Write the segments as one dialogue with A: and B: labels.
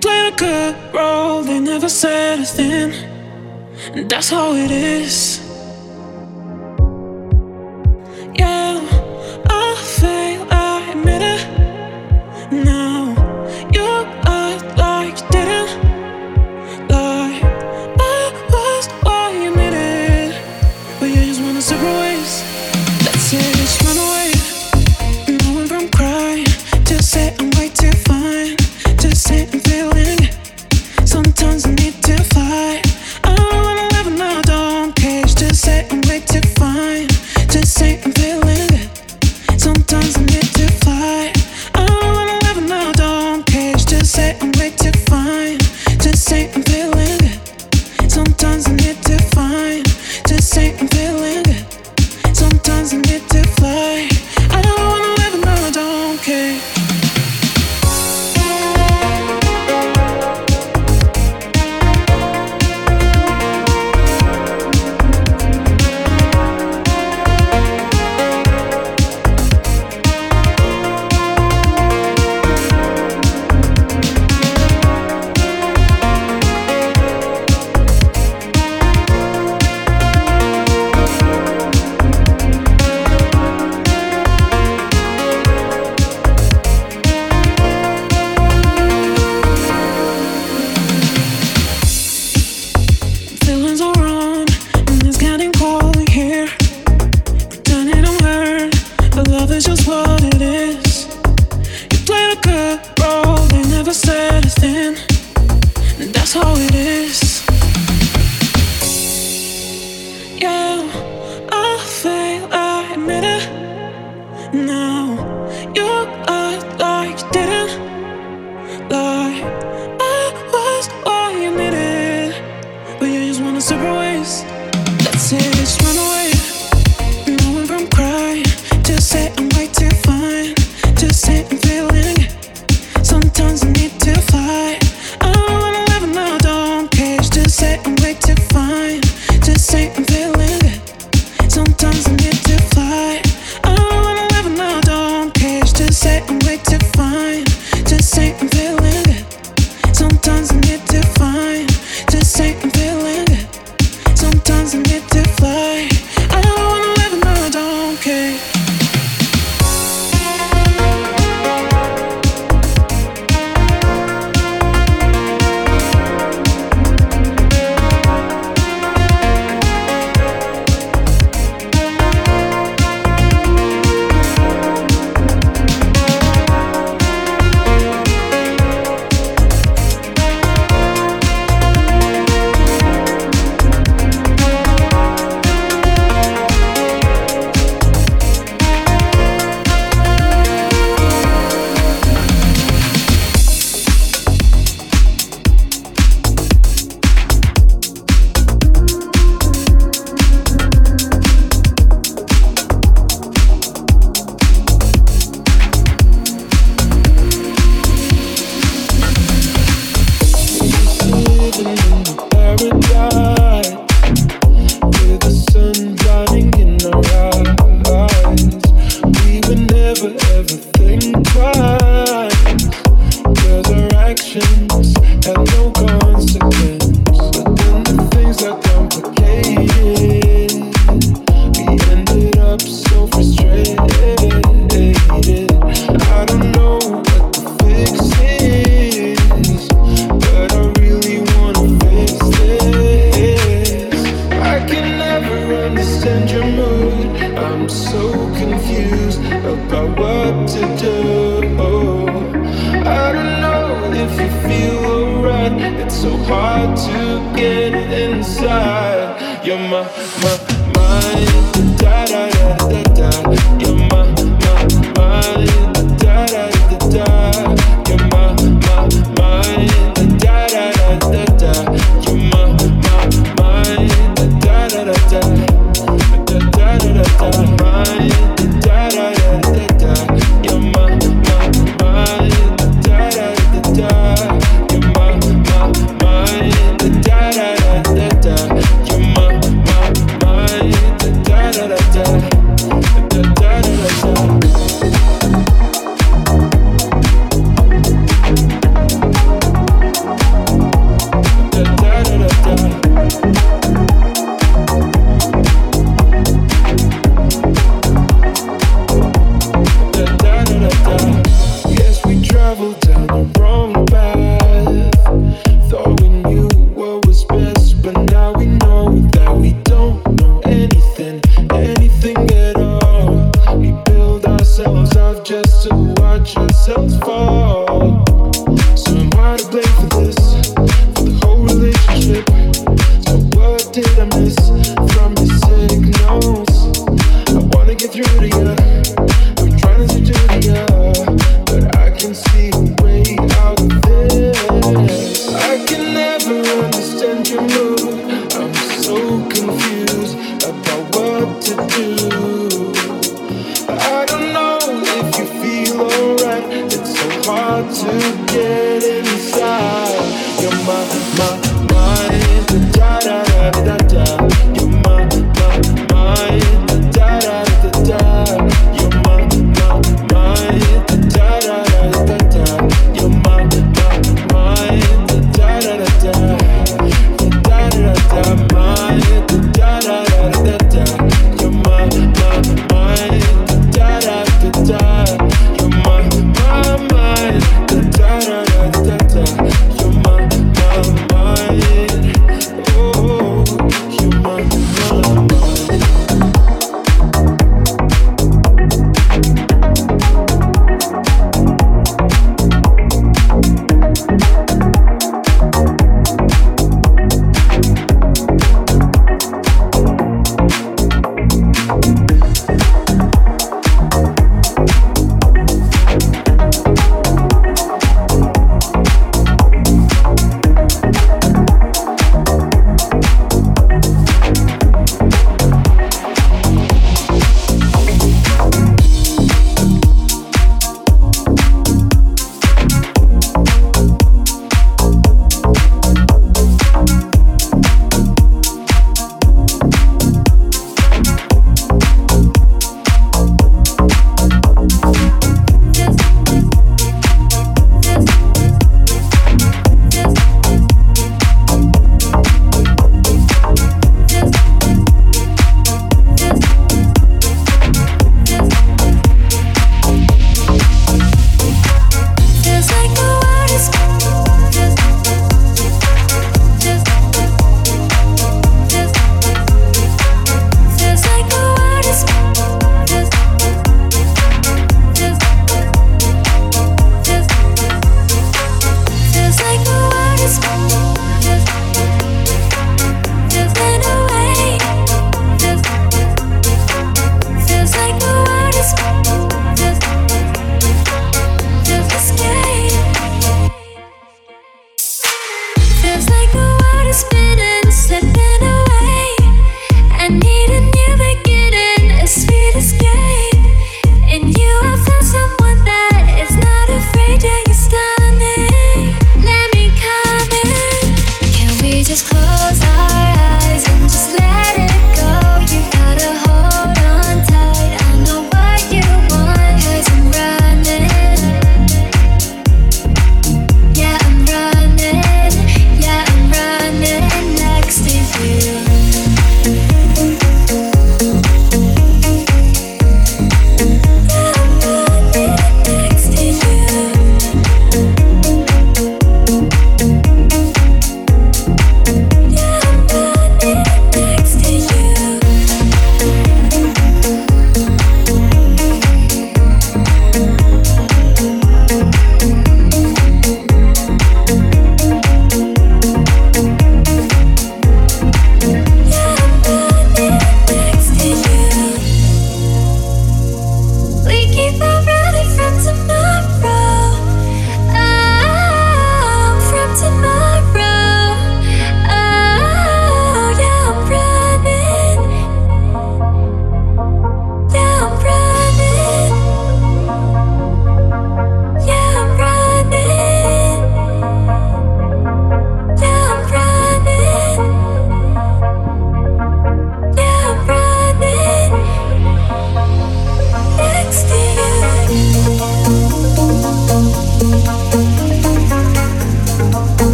A: played a
B: good role,
C: they
D: never said a thing. And that's how it is.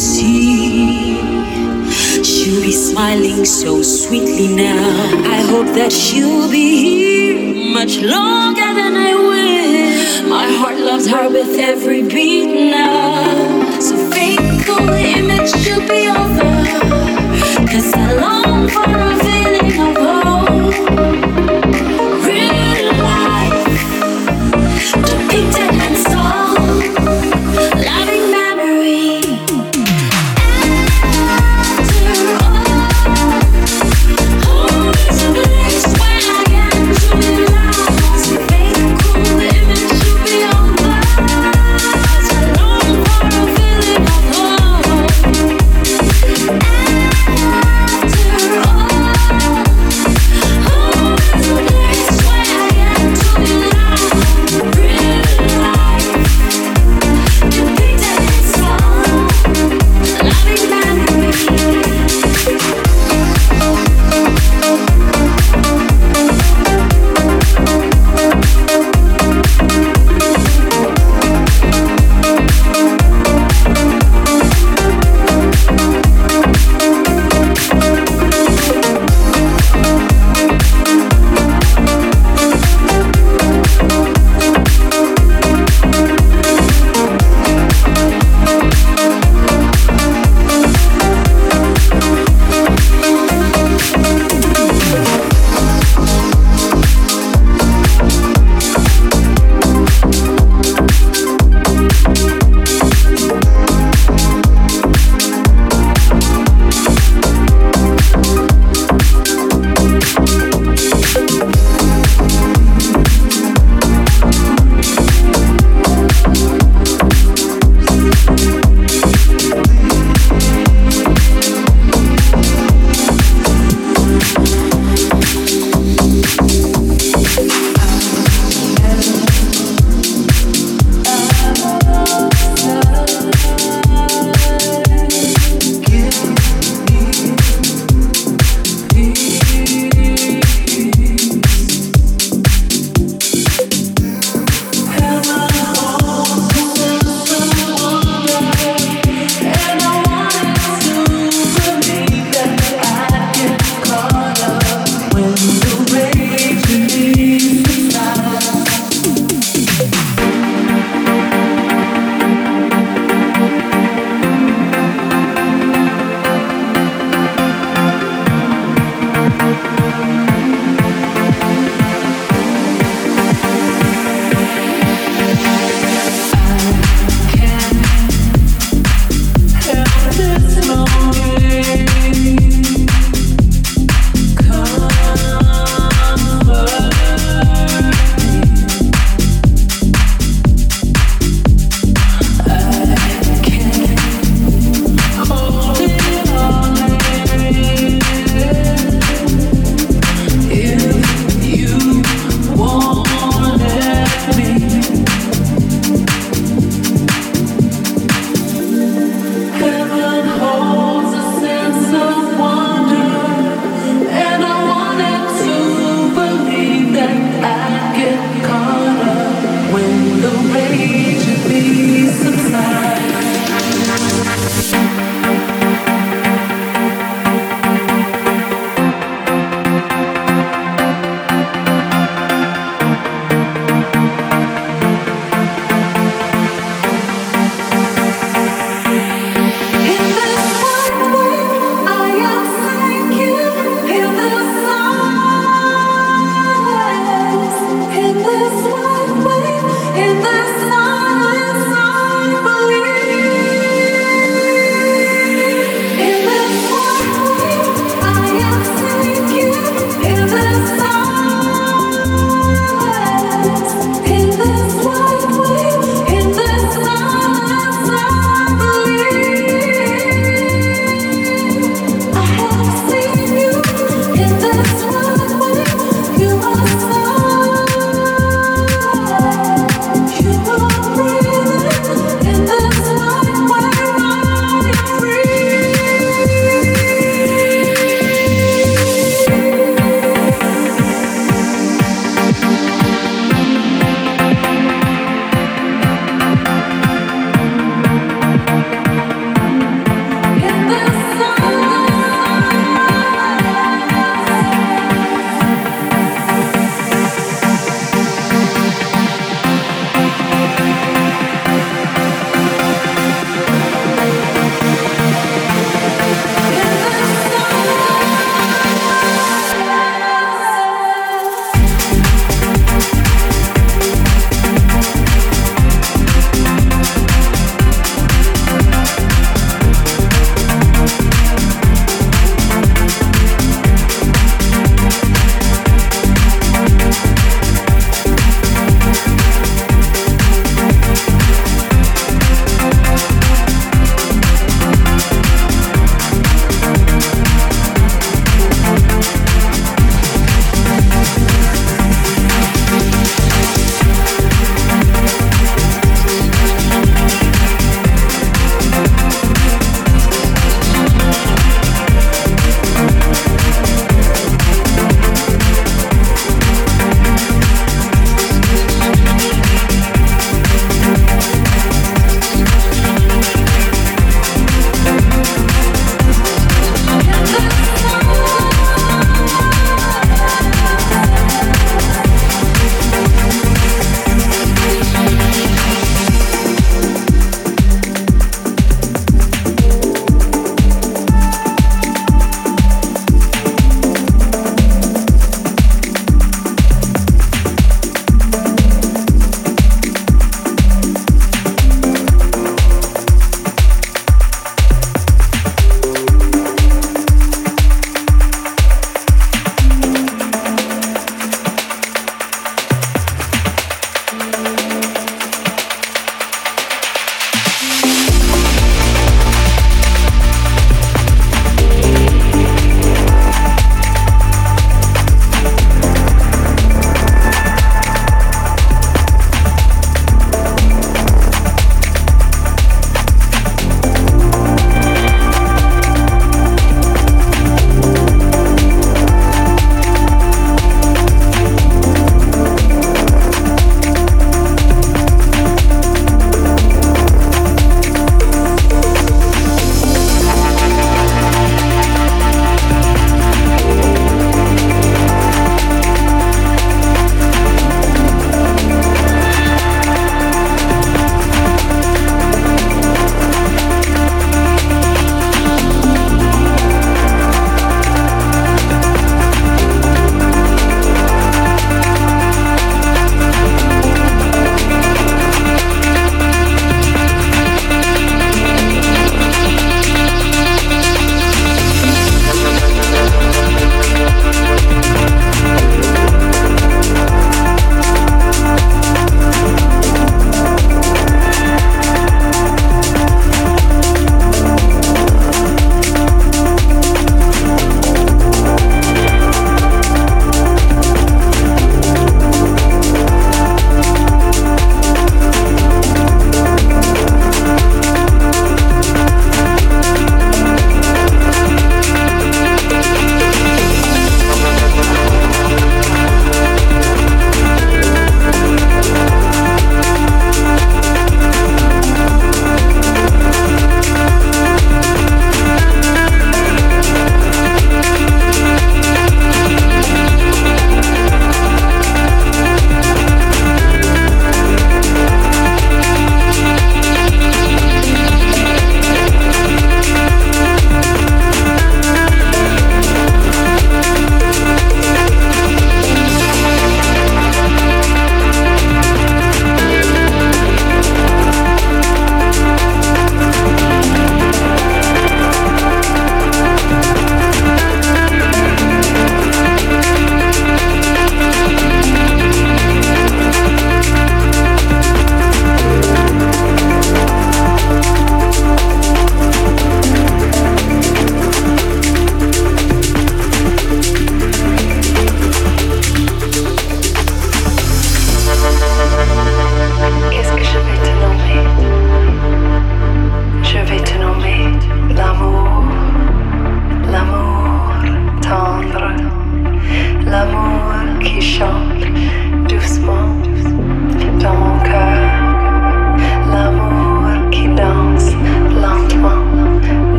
D: Sea. She'll be smiling so sweetly now. I hope that she'll be here much longer than I will. My heart loves her with every beat now. So faithful image should be over. Cause I long for a feeling of hope.